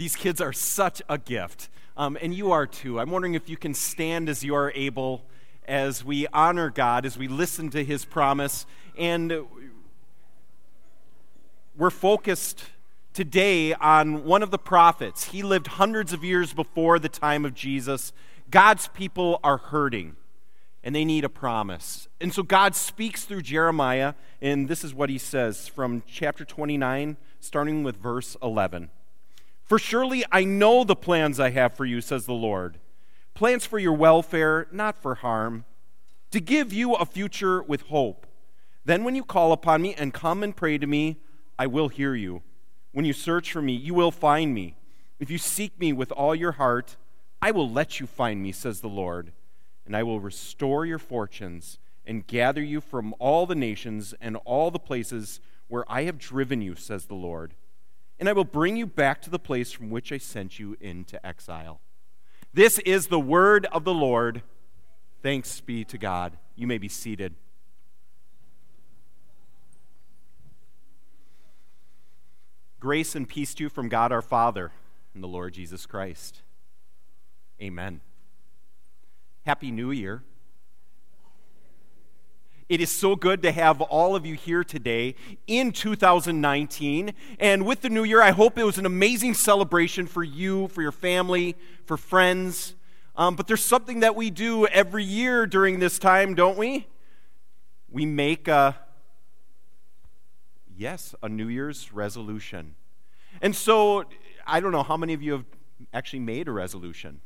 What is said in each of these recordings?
These kids are such a gift, um, and you are too. I'm wondering if you can stand as you are able as we honor God, as we listen to His promise, and we're focused today on one of the prophets. He lived hundreds of years before the time of Jesus. God's people are hurting and they need a promise. And so God speaks through Jeremiah, and this is what he says from chapter 29, starting with verse 11. For surely I know the plans I have for you, says the Lord plans for your welfare, not for harm, to give you a future with hope. Then, when you call upon me and come and pray to me, I will hear you. When you search for me, you will find me. If you seek me with all your heart, I will let you find me, says the Lord. And I will restore your fortunes and gather you from all the nations and all the places where I have driven you, says the Lord and I will bring you back to the place from which I sent you into exile. This is the word of the Lord. Thanks be to God. You may be seated. Grace and peace to you from God our Father and the Lord Jesus Christ. Amen. Happy New Year. It is so good to have all of you here today in 2019. And with the new year, I hope it was an amazing celebration for you, for your family, for friends. Um, but there's something that we do every year during this time, don't we? We make a, yes, a New Year's resolution. And so I don't know how many of you have actually made a resolution.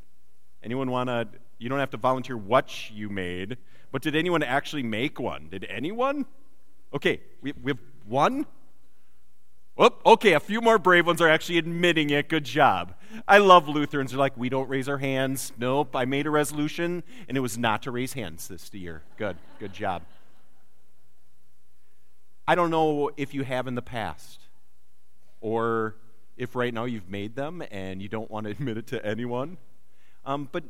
Anyone want to, you don't have to volunteer what you made. But did anyone actually make one? Did anyone? Okay, we, we have one? Oh, okay, a few more brave ones are actually admitting it. Good job. I love Lutherans. They're like, we don't raise our hands. Nope, I made a resolution, and it was not to raise hands this year. Good, good job. I don't know if you have in the past, or if right now you've made them and you don't want to admit it to anyone. Um, but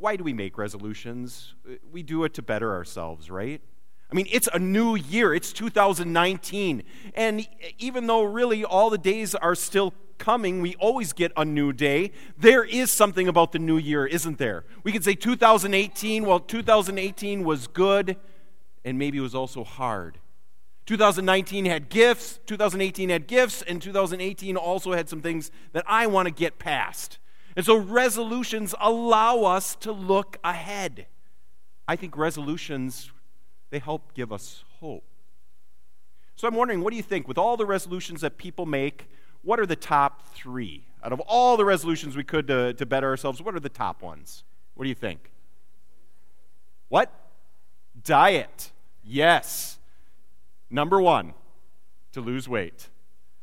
why do we make resolutions? Uh, we do it to better ourselves, right? I mean, it's a new year. It's 2019. And even though really all the days are still coming, we always get a new day. There is something about the new year, isn't there? We could say 2018, well, 2018 was good and maybe it was also hard. 2019 had gifts, 2018 had gifts, and 2018 also had some things that I want to get past. And so resolutions allow us to look ahead. I think resolutions, they help give us hope. So I'm wondering, what do you think? With all the resolutions that people make, what are the top three? Out of all the resolutions we could to, to better ourselves, what are the top ones? What do you think? What? Diet. Yes. Number one, to lose weight.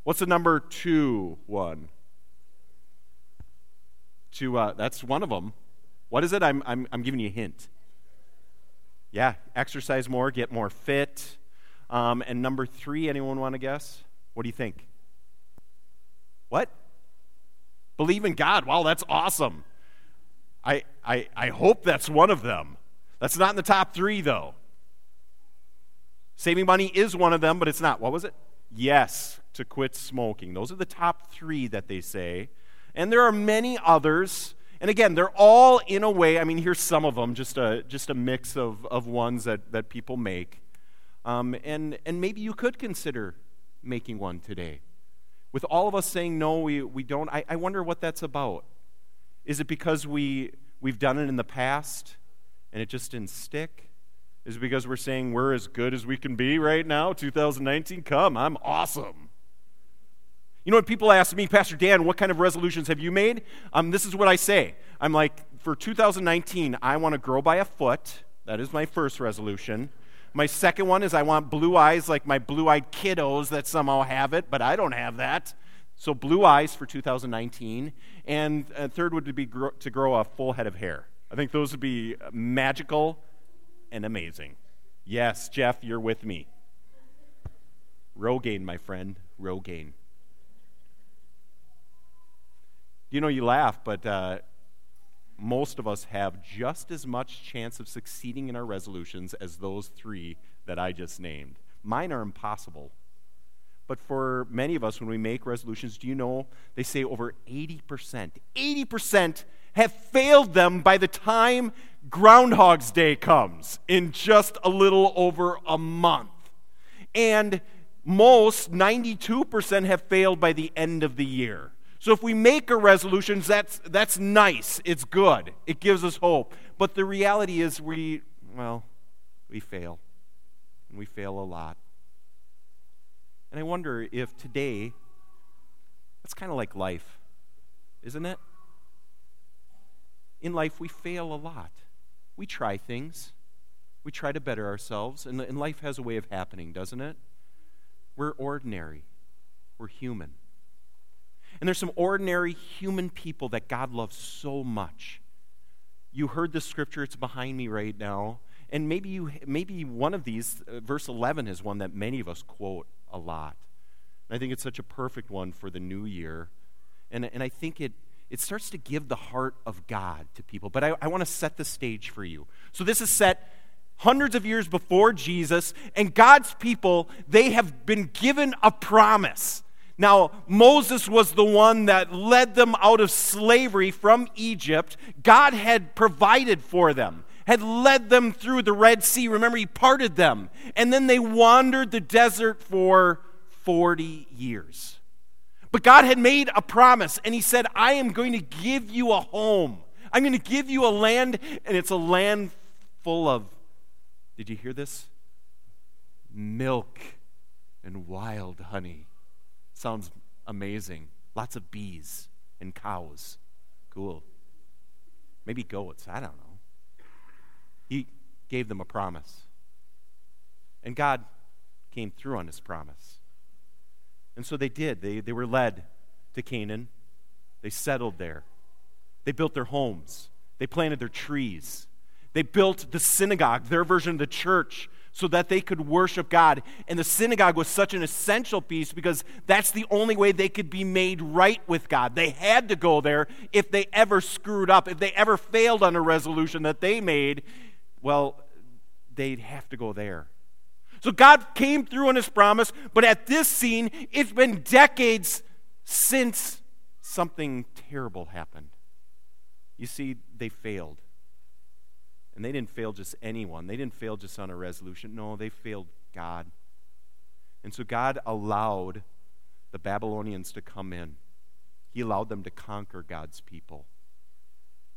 What's the number two one? To, uh, that's one of them. What is it? I'm, I'm, I'm giving you a hint. Yeah, exercise more, get more fit. Um, and number three, anyone want to guess? What do you think? What? Believe in God. Wow, that's awesome. I, I, I hope that's one of them. That's not in the top three, though. Saving money is one of them, but it's not. What was it? Yes, to quit smoking. Those are the top three that they say. And there are many others. And again, they're all in a way, I mean, here's some of them, just a, just a mix of, of ones that, that people make. Um, and, and maybe you could consider making one today. With all of us saying no, we, we don't, I, I wonder what that's about. Is it because we, we've done it in the past and it just didn't stick? Is it because we're saying we're as good as we can be right now, 2019? Come, I'm awesome. You know, when people ask me, Pastor Dan, what kind of resolutions have you made? Um, this is what I say. I'm like, for 2019, I want to grow by a foot. That is my first resolution. My second one is I want blue eyes like my blue eyed kiddos that somehow have it, but I don't have that. So, blue eyes for 2019. And uh, third would be grow, to grow a full head of hair. I think those would be magical and amazing. Yes, Jeff, you're with me. Rogaine, my friend, Rogaine. You know, you laugh, but uh, most of us have just as much chance of succeeding in our resolutions as those three that I just named. Mine are impossible. but for many of us, when we make resolutions, do you know they say over 80%, 80% have failed them by the time Groundhog's Day comes in just a little over a month. And most, 92%, have failed by the end of the year. So if we make a resolution, that's, that's nice. It's good. It gives us hope. But the reality is, we, well, we fail. And we fail a lot. And I wonder if today, it's kind of like life, isn't it? In life, we fail a lot. We try things, we try to better ourselves, and, and life has a way of happening, doesn't it? We're ordinary, we're human. And there's some ordinary human people that God loves so much. You heard the scripture, it's behind me right now. And maybe, you, maybe one of these, uh, verse 11, is one that many of us quote a lot. And I think it's such a perfect one for the new year. And, and I think it, it starts to give the heart of God to people. But I, I want to set the stage for you. So this is set hundreds of years before Jesus, and God's people, they have been given a promise. Now, Moses was the one that led them out of slavery from Egypt. God had provided for them, had led them through the Red Sea. Remember, He parted them. And then they wandered the desert for 40 years. But God had made a promise, and He said, I am going to give you a home. I'm going to give you a land, and it's a land full of, did you hear this? Milk and wild honey. Sounds amazing. Lots of bees and cows. Cool. Maybe goats. I don't know. He gave them a promise. And God came through on his promise. And so they did. They, they were led to Canaan. They settled there. They built their homes. They planted their trees. They built the synagogue, their version of the church, so that they could worship God. And the synagogue was such an essential piece because that's the only way they could be made right with God. They had to go there if they ever screwed up, if they ever failed on a resolution that they made, well, they'd have to go there. So God came through on his promise, but at this scene, it's been decades since something terrible happened. You see, they failed. And they didn't fail just anyone, they didn't fail just on a resolution. No, they failed God. And so God allowed the Babylonians to come in, He allowed them to conquer God's people.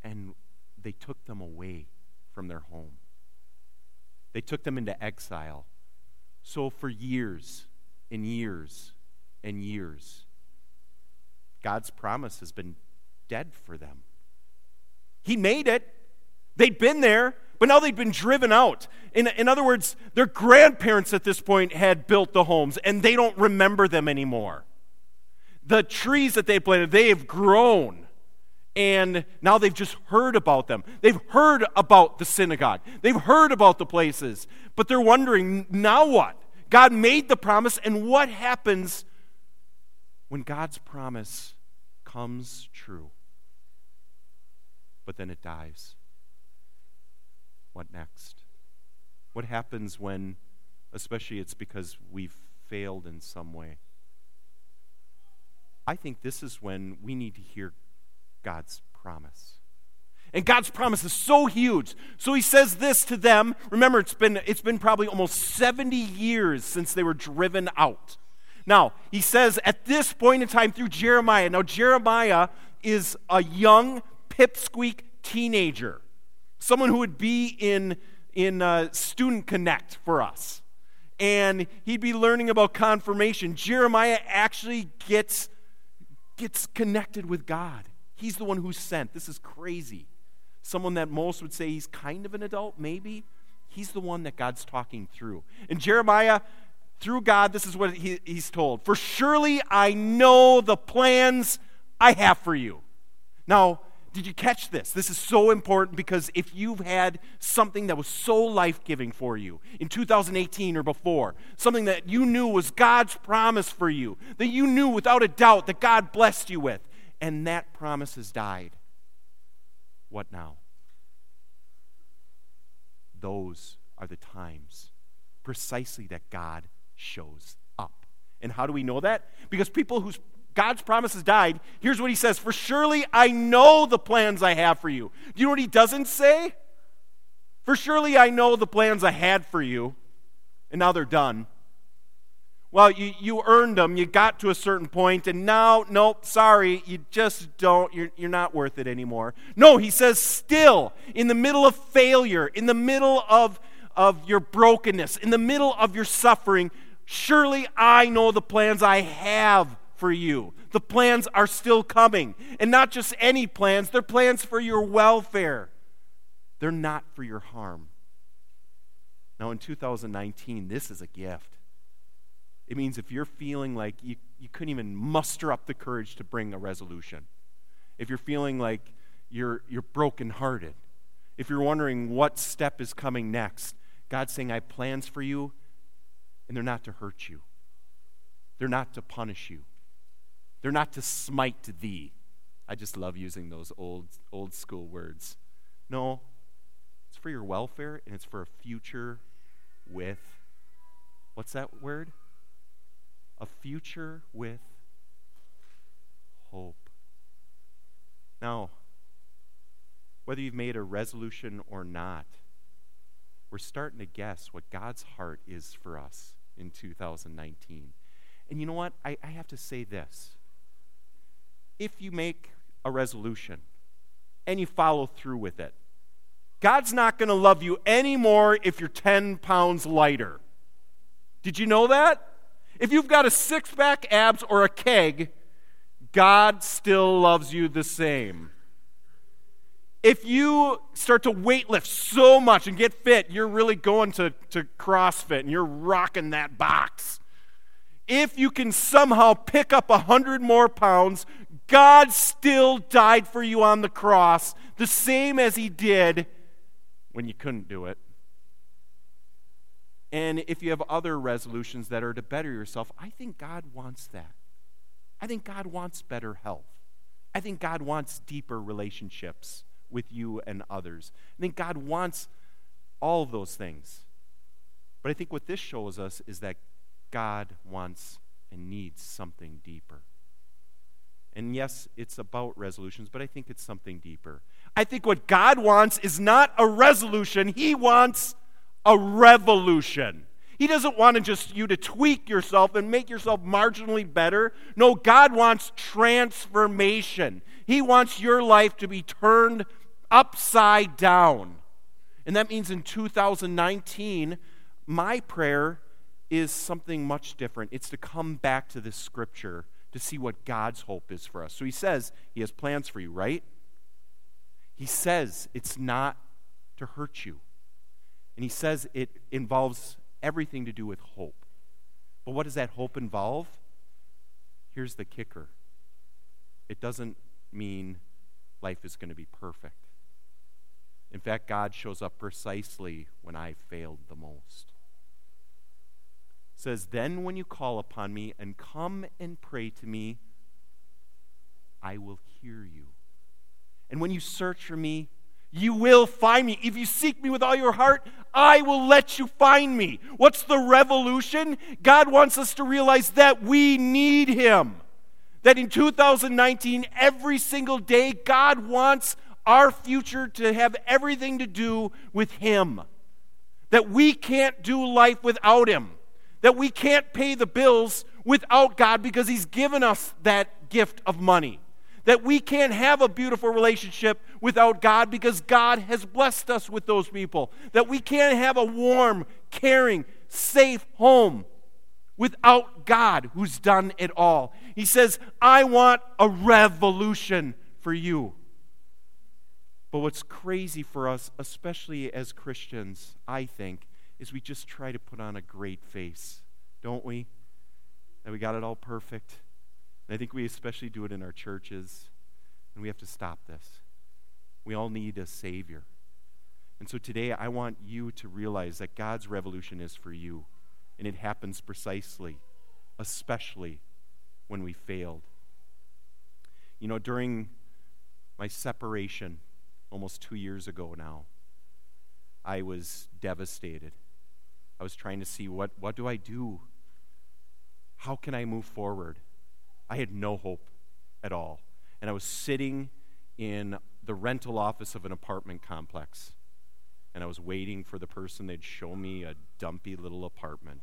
And they took them away from their home, they took them into exile. So for years and years and years, God's promise has been dead for them. He made it. They'd been there, but now they'd been driven out. In, in other words, their grandparents at this point had built the homes, and they don't remember them anymore. The trees that they planted, they have grown. And now they've just heard about them. They've heard about the synagogue. They've heard about the places. But they're wondering, now what? God made the promise, and what happens when God's promise comes true? But then it dies. What next? What happens when, especially it's because we've failed in some way? I think this is when we need to hear God's promise. And God's promise is so huge. So he says this to them. Remember, it's been, it's been probably almost 70 years since they were driven out. Now, he says at this point in time through Jeremiah. Now, Jeremiah is a young pipsqueak teenager someone who would be in, in uh, Student Connect for us. And he'd be learning about confirmation. Jeremiah actually gets, gets connected with God. He's the one who's sent. This is crazy. Someone that most would say he's kind of an adult, maybe. He's the one that God's talking through. And Jeremiah, through God, this is what he, he's told For surely I know the plans I have for you. Now, did you catch this? This is so important because if you've had something that was so life giving for you in 2018 or before, something that you knew was God's promise for you, that you knew without a doubt that God blessed you with, and that promise has died, what now? Those are the times precisely that God shows up And how do we know that? Because people whose God's promises died, here's what he says For surely I know the plans I have for you. Do you know what he doesn't say? For surely I know the plans I had for you, and now they're done. Well, you, you earned them, you got to a certain point, and now, nope, sorry, you just don't, you're, you're not worth it anymore. No, he says, still, in the middle of failure, in the middle of, of your brokenness, in the middle of your suffering, surely I know the plans I have for you. The plans are still coming. And not just any plans, they're plans for your welfare, they're not for your harm. Now, in 2019, this is a gift. It means if you're feeling like you, you couldn't even muster up the courage to bring a resolution, if you're feeling like you're, you're brokenhearted, if you're wondering what step is coming next, God's saying, I have plans for you, and they're not to hurt you. They're not to punish you. They're not to smite thee. I just love using those old, old school words. No, it's for your welfare and it's for a future with, what's that word? a future with hope. Now, whether you've made a resolution or not, we're starting to guess what God's heart is for us in 2019. And you know what? I, I have to say this. If you make a resolution and you follow through with it, God's not going to love you anymore if you're 10 pounds lighter. Did you know that? If you've got a six pack abs or a keg, God still loves you the same. If you start to weightlift so much and get fit, you're really going to, to CrossFit and you're rocking that box. If you can somehow pick up a hundred more pounds, God still died for you on the cross, the same as He did when you couldn't do it. And if you have other resolutions that are to better yourself, I think God wants that. I think God wants better health. I think God wants deeper relationships with you and others. I think God wants all of those things. But I think what this shows us is that God wants and needs something deeper. And yes, it's about resolutions, but I think it's something deeper. I think what God wants is not a resolution, He wants a revolution. He doesn't want to just you to tweak yourself and make yourself marginally better. No, God wants transformation. He wants your life to be turned upside down. And that means in 2019, my prayer is something much different. It's to come back to this scripture to see what God's hope is for us. So he says he has plans for you, right? He says it's not to hurt you. And he says it involves everything to do with hope. But what does that hope involve? Here's the kicker it doesn't mean life is going to be perfect. In fact, God shows up precisely when I failed the most. Says, Then when you call upon me and come and pray to me, I will hear you. And when you search for me, you will find me. If you seek me with all your heart, I will let you find me. What's the revolution? God wants us to realize that we need Him. That in 2019, every single day, God wants our future to have everything to do with Him. That we can't do life without Him. That we can't pay the bills without God because He's given us that gift of money that we can't have a beautiful relationship without God because God has blessed us with those people. That we can't have a warm, caring, safe home without God who's done it all. He says, I want a revolution for you. But what's crazy for us, especially as Christians, I think, is we just try to put on a great face, don't we? That we got it all perfect and I think we especially do it in our churches, and we have to stop this. We all need a Savior. And so today, I want you to realize that God's revolution is for you, and it happens precisely, especially when we failed. You know, during my separation almost two years ago now, I was devastated. I was trying to see what, what do I do? how can I move forward? I had no hope at all. And I was sitting in the rental office of an apartment complex. And I was waiting for the person they'd show me a dumpy little apartment.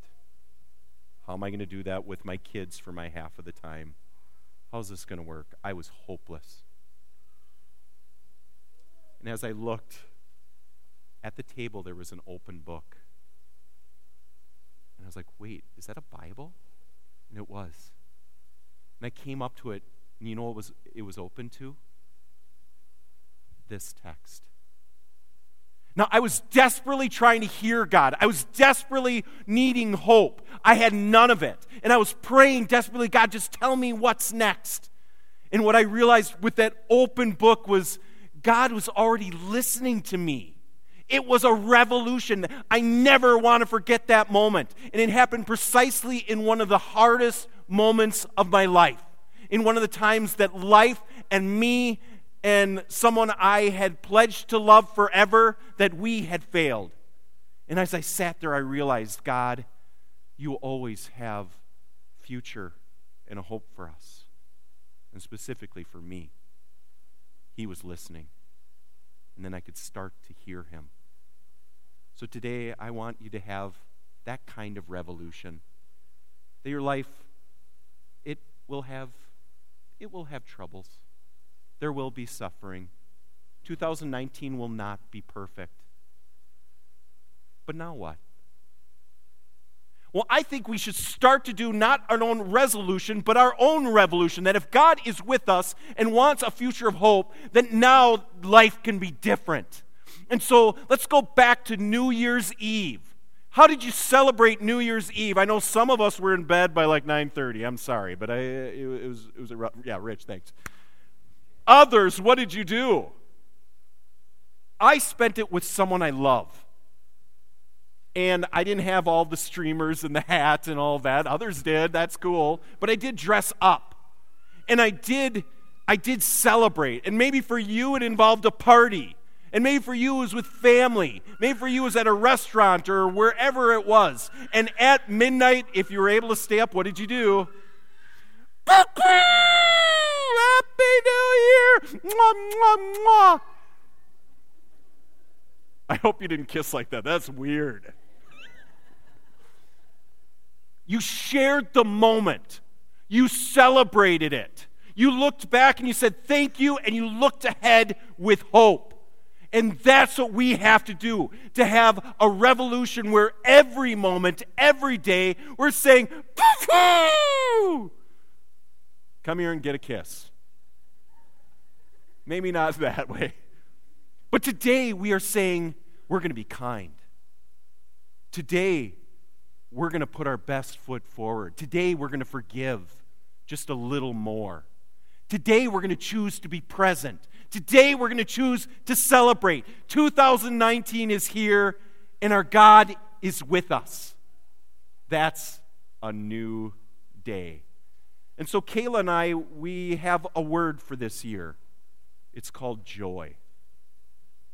How am I going to do that with my kids for my half of the time? How's this going to work? I was hopeless. And as I looked at the table, there was an open book. I was like, wait, is that a Bible? And it was. And I came up to it, and you know what was it was open to? This text. Now, I was desperately trying to hear God. I was desperately needing hope. I had none of it. And I was praying desperately, God, just tell me what's next. And what I realized with that open book was God was already listening to me. It was a revolution. I never want to forget that moment. And it happened precisely in one of the hardest moments of my life. In one of the times that life and me and someone I had pledged to love forever, that we had failed. And as I sat there, I realized, God, you always have future and a hope for us, and specifically for me. He was listening. And then I could start to hear him. So today, I want you to have that kind of revolution. That your life, it will have, it will have troubles. There will be suffering. 2019 will not be perfect. But now what? Well, I think we should start to do not our own resolution, but our own revolution. That if God is with us and wants a future of hope, then now life can be different. And so let's go back to New Year's Eve. How did you celebrate New Year's Eve? I know some of us were in bed by like 9:30. I'm sorry, but I, it, was it was a rough, yeah, Rich, thanks. Others, what did you do? I spent it with someone I love. And I didn't have all the streamers and the hat and all that. Others did. That's cool. But I did dress up. And I did I did celebrate. And maybe for you it involved a party. And maybe for you it was with family. Maybe for you it was at a restaurant or wherever it was. And at midnight, if you were able to stay up, what did you do? Happy New Year! Mwah, mwah, mwah. I hope you didn't kiss like that. That's weird. You shared the moment, you celebrated it. You looked back and you said, Thank you, and you looked ahead with hope. And that's what we have to do to have a revolution where every moment, every day, we're saying! Come here and get a kiss. Maybe not that way. But today we are saying we're going to be kind. Today we're going to put our best foot forward. Today we're going to forgive just a little more. Today we're going to choose to be present. Today we're going to choose to celebrate. 2019 is here and our God is with us. That's a new day. And so Kayla and I, we have a word for this year. It's called joy.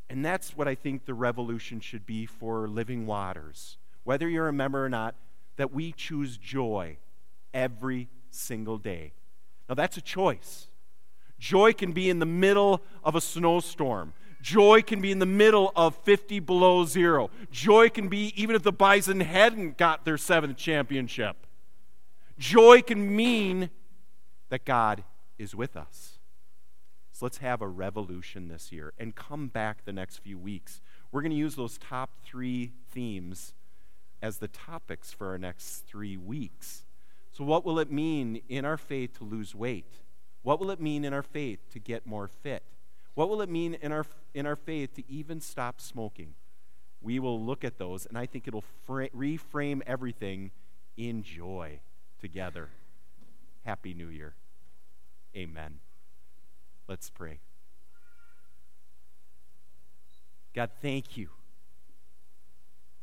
And that's what I think the revolution should be for Living Waters. Whether you're a member or not, that we choose joy every single day. Now, that's a choice. Joy can be in the middle of a snowstorm. Joy can be in the middle of 50 below zero. Joy can be even if the Bison hadn't got their seventh championship. Joy can mean that God is with us. So let's have a revolution this year and come back the next few weeks. We're going to use those top three themes as the topics for our next three weeks. So, what will it mean in our faith to lose weight? What will it mean in our faith to get more fit? What will it mean in our, in our faith to even stop smoking? We will look at those, and I think it'll fra- reframe everything in joy together. Happy New Year. Amen. Let's pray. God, thank you.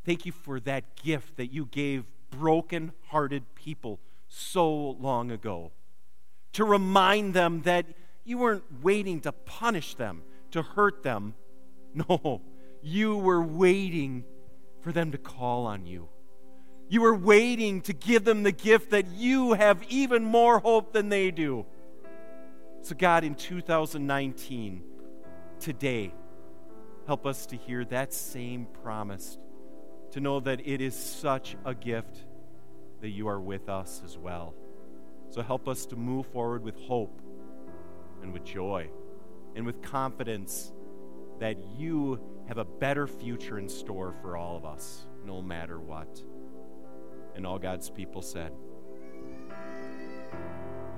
Thank you for that gift that you gave broken hearted people so long ago. To remind them that you weren't waiting to punish them, to hurt them. No, you were waiting for them to call on you. You were waiting to give them the gift that you have even more hope than they do. So, God, in 2019, today, help us to hear that same promise, to know that it is such a gift that you are with us as well. So, help us to move forward with hope and with joy and with confidence that you have a better future in store for all of us, no matter what. And all God's people said,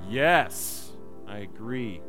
Yes, I agree.